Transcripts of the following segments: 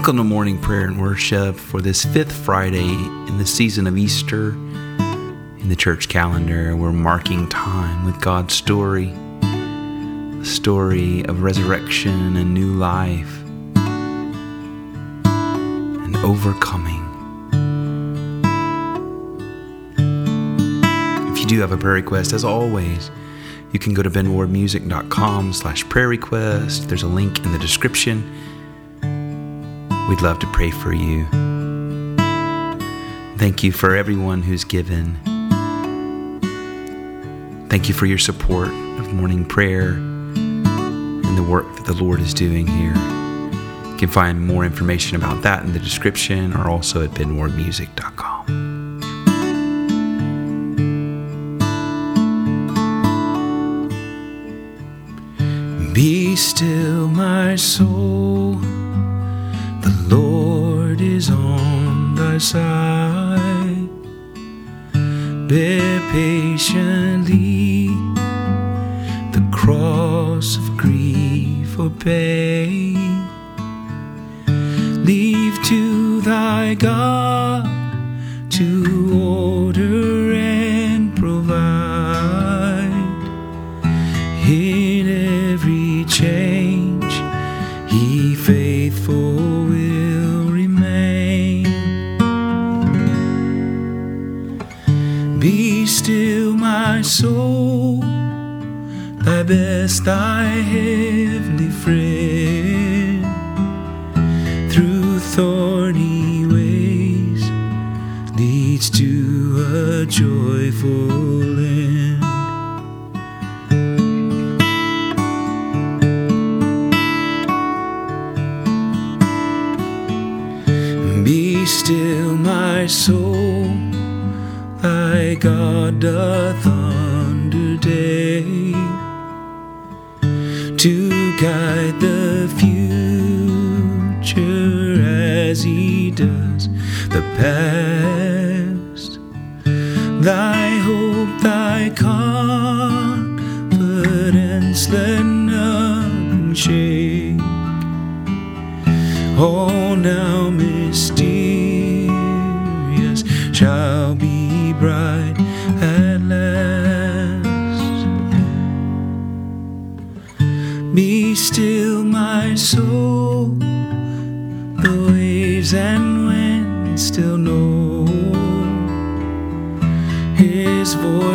Welcome to morning prayer and worship for this fifth Friday in the season of Easter. In the church calendar, we're marking time with God's story, the story of resurrection and new life, and overcoming. If you do have a prayer request, as always, you can go to benwardmusic.com slash prayer request. There's a link in the description We'd love to pray for you. Thank you for everyone who's given. Thank you for your support of morning prayer and the work that the Lord is doing here. You can find more information about that in the description or also at benwardmusic.com. Be still, my soul Is on thy side. Bear patiently the cross of grief obey. Leave to thy God best, thy heavenly friend. Through thorny ways leads to a joyful end. Be still, my soul thy God doth under day guide the future as he does the past. Thy hope, thy confidence, let nothing shake. All now mysterious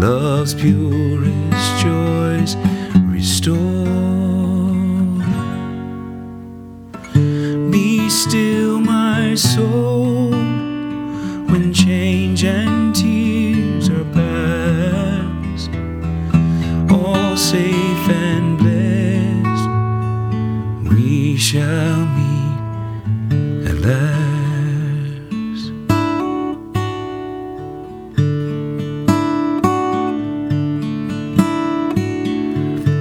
love's purest joys restore. Be still, my soul,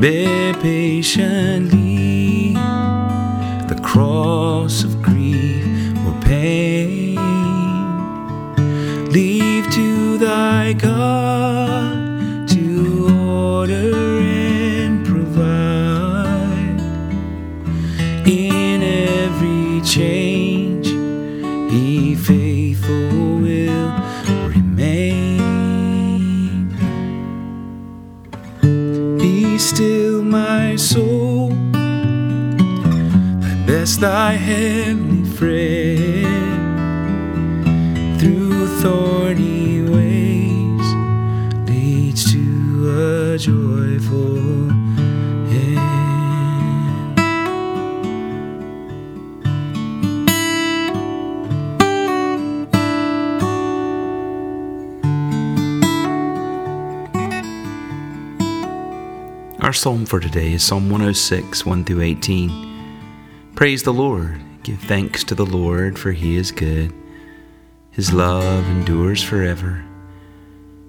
Bear patiently the cross of grief or pain. Leave to thy God thy heavenly friend, through thorny ways leads to a joyful. Our psalm for today is Psalm 106, 1 through 18. Praise the Lord. Give thanks to the Lord, for he is good. His love endures forever.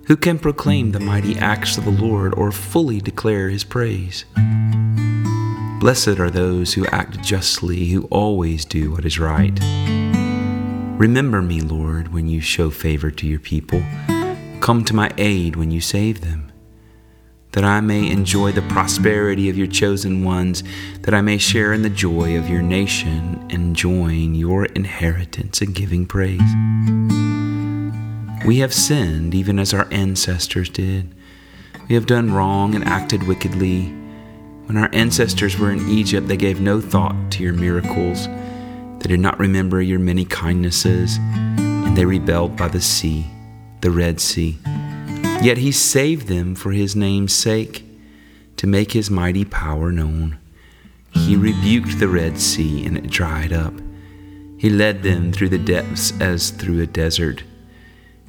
Who can proclaim the mighty acts of the Lord or fully declare his praise? Blessed are those who act justly, who always do what is right. Remember me, Lord, when you show favor to your people. Come to my aid when you save them that I may enjoy the prosperity of your chosen ones, that I may share in the joy of your nation and join your inheritance in giving praise. We have sinned even as our ancestors did. We have done wrong and acted wickedly. When our ancestors were in Egypt, they gave no thought to your miracles. They did not remember your many kindnesses, and they rebelled by the sea, the Red Sea. Yet he saved them for his name's sake, to make his mighty power known. He rebuked the Red Sea, and it dried up. He led them through the depths as through a desert.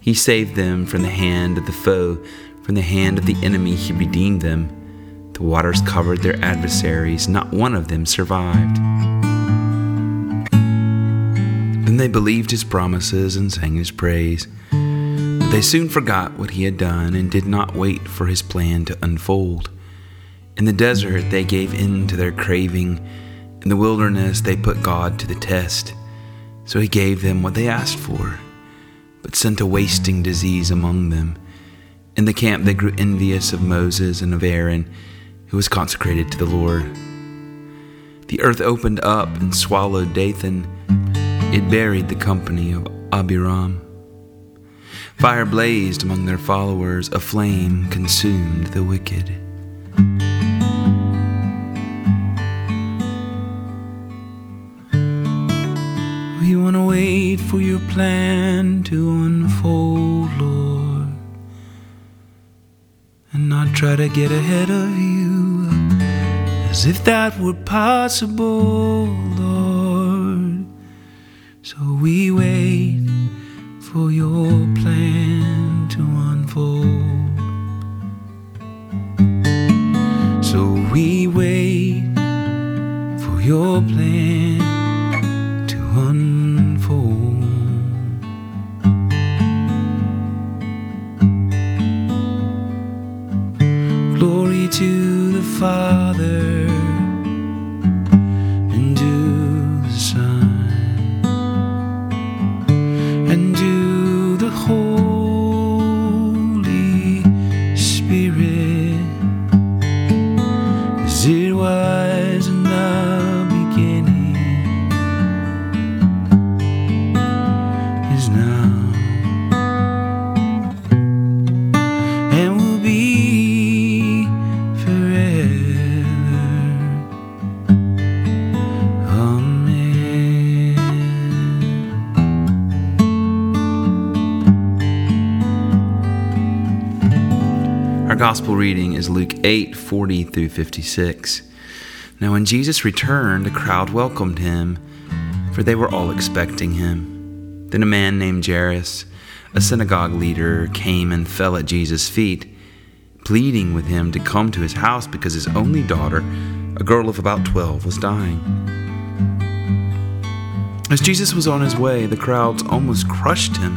He saved them from the hand of the foe, from the hand of the enemy, he redeemed them. The waters covered their adversaries, not one of them survived. Then they believed his promises and sang his praise. They soon forgot what he had done and did not wait for his plan to unfold. In the desert, they gave in to their craving. In the wilderness, they put God to the test. So he gave them what they asked for, but sent a wasting disease among them. In the camp, they grew envious of Moses and of Aaron, who was consecrated to the Lord. The earth opened up and swallowed Dathan. It buried the company of Abiram. Fire blazed among their followers, a flame consumed the wicked. We want to wait for your plan to unfold, Lord, and not try to get ahead of you as if that were possible, Lord. So we wait for your plan to unfold. So we wait for your plan to unfold. Glory to the Father and to gospel reading is Luke 8 40 through 56. Now, when Jesus returned, a crowd welcomed him, for they were all expecting him. Then a man named Jairus, a synagogue leader, came and fell at Jesus' feet, pleading with him to come to his house because his only daughter, a girl of about 12, was dying. As Jesus was on his way, the crowds almost crushed him,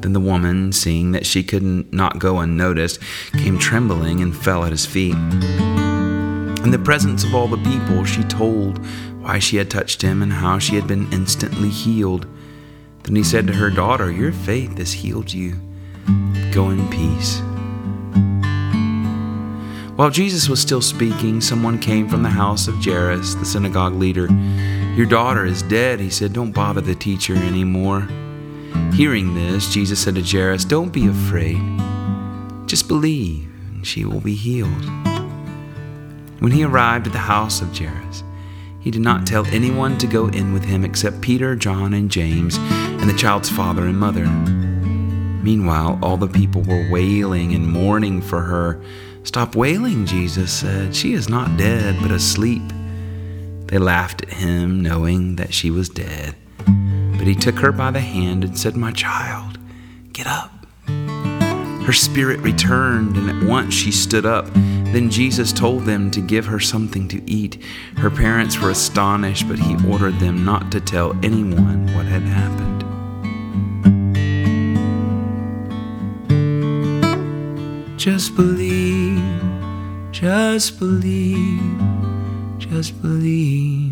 Then the woman, seeing that she could not go unnoticed, came trembling and fell at his feet. In the presence of all the people, she told why she had touched him and how she had been instantly healed. Then he said to her, Daughter, your faith has healed you. Go in peace. While Jesus was still speaking, someone came from the house of Jairus, the synagogue leader. Your daughter is dead, he said. Don't bother the teacher anymore. Hearing this, Jesus said to Jairus, Don't be afraid. Just believe, and she will be healed. When he arrived at the house of Jairus, he did not tell anyone to go in with him except Peter, John, and James, and the child's father and mother. Meanwhile, all the people were wailing and mourning for her. Stop wailing, Jesus said. She is not dead, but asleep. They laughed at him, knowing that she was dead. He took her by the hand and said, My child, get up. Her spirit returned, and at once she stood up. Then Jesus told them to give her something to eat. Her parents were astonished, but he ordered them not to tell anyone what had happened. Just believe, just believe, just believe.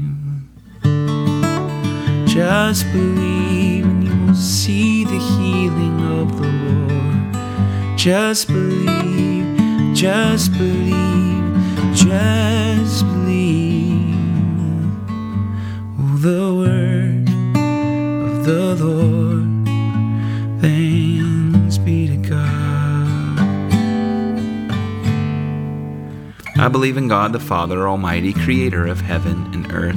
Just believe and you will see the healing of the Lord. Just believe, just believe, just believe. Oh, the word of the Lord. Thanks be to God. I believe in God the Father Almighty, creator of heaven and earth.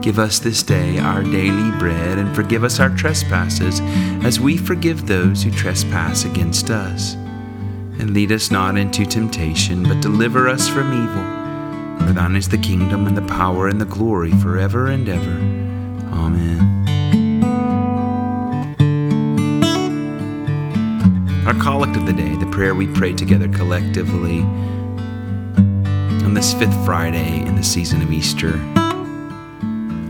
Give us this day our daily bread, and forgive us our trespasses, as we forgive those who trespass against us. And lead us not into temptation, but deliver us from evil. For thine is the kingdom, and the power, and the glory, forever and ever. Amen. Our collect of the day, the prayer we pray together collectively on this fifth Friday in the season of Easter.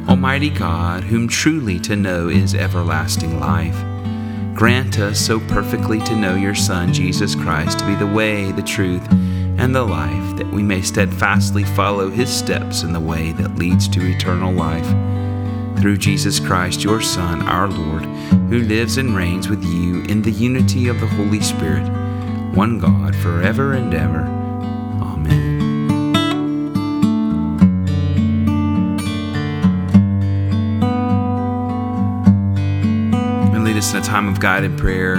Almighty God, whom truly to know is everlasting life, grant us so perfectly to know your Son, Jesus Christ, to be the way, the truth, and the life, that we may steadfastly follow his steps in the way that leads to eternal life. Through Jesus Christ, your Son, our Lord, who lives and reigns with you in the unity of the Holy Spirit, one God, forever and ever. Us in a time of guided prayer.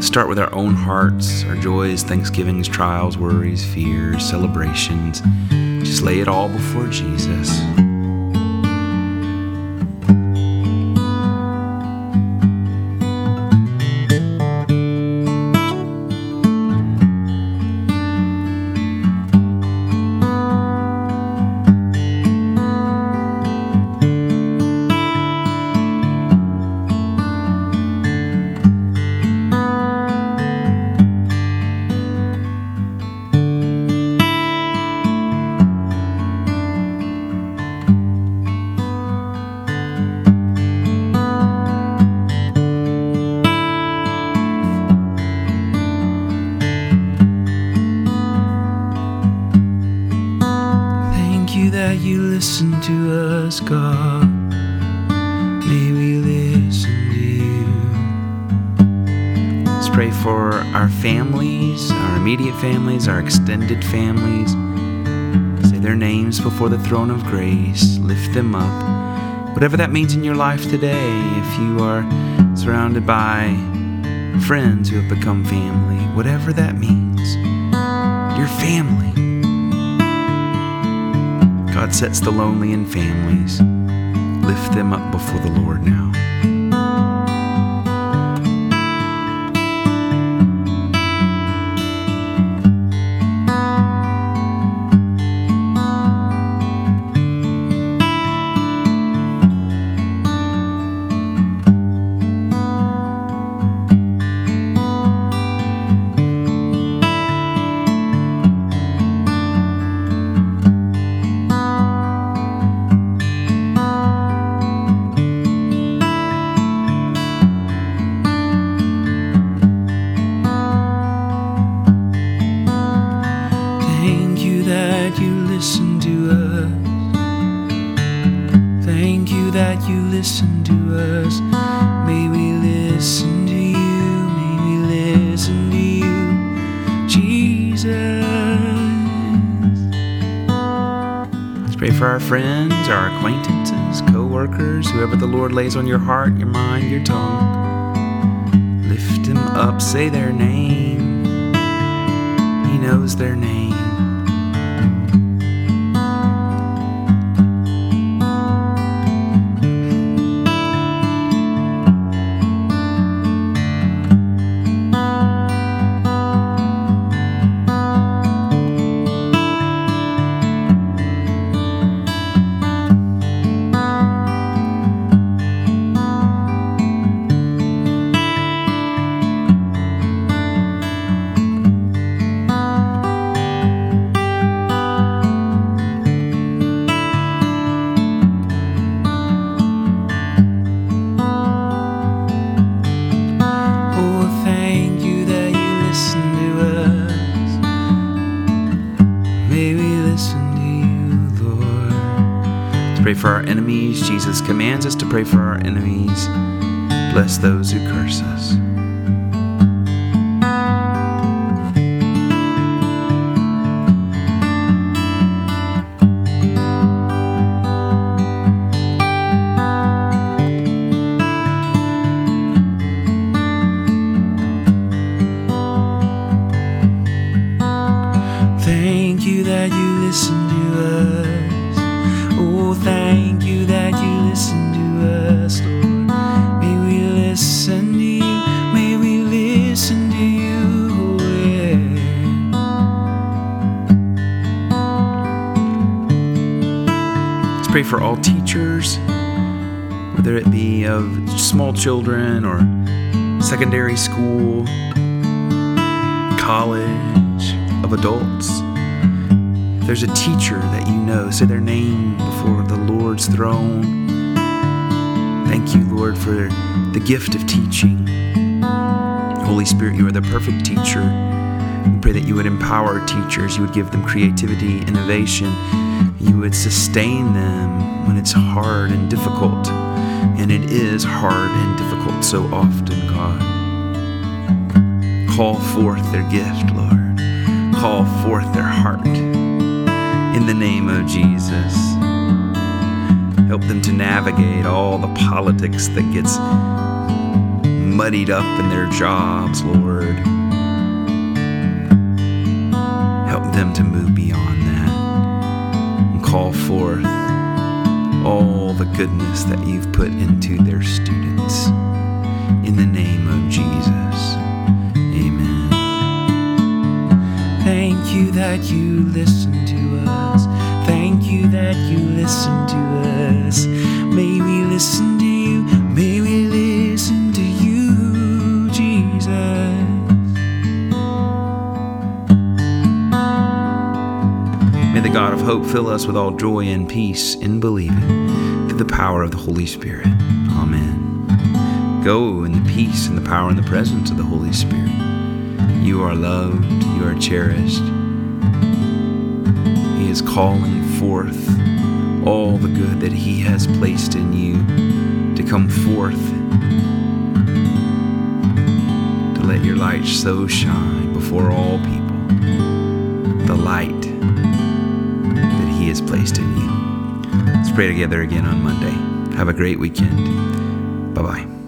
Start with our own hearts, our joys, thanksgivings, trials, worries, fears, celebrations. Just lay it all before Jesus. Immediate families, our extended families. Say their names before the throne of grace. Lift them up. Whatever that means in your life today, if you are surrounded by friends who have become family, whatever that means, your family. God sets the lonely in families. Lift them up before the Lord now. Friends, our acquaintances, co workers, whoever the Lord lays on your heart, your mind, your tongue. Lift him up, say their name. He knows their name. Jesus commands us to pray for our enemies. Bless those who curse us. For all teachers, whether it be of small children or secondary school, college, of adults. If there's a teacher that you know, say their name before the Lord's throne. Thank you, Lord, for the gift of teaching. Holy Spirit, you are the perfect teacher. We pray that you would empower teachers, you would give them creativity, innovation, you would sustain them when it's hard and difficult. And it is hard and difficult so often, God. Call forth their gift, Lord. Call forth their heart. In the name of Jesus. Help them to navigate all the politics that gets muddied up in their jobs, Lord. Them to move beyond that and call forth all the goodness that you've put into their students. In the name of Jesus. Amen. Thank you that you listen to us. Thank you that you listen to us. May we listen to you. Hope fill us with all joy and peace in believing through the power of the Holy Spirit. Amen. Go in the peace and the power and the presence of the Holy Spirit. You are loved, you are cherished. He is calling forth all the good that He has placed in you to come forth, to let your light so shine before all people, the light has placed in you. Let's pray together again on Monday. Have a great weekend. Bye bye.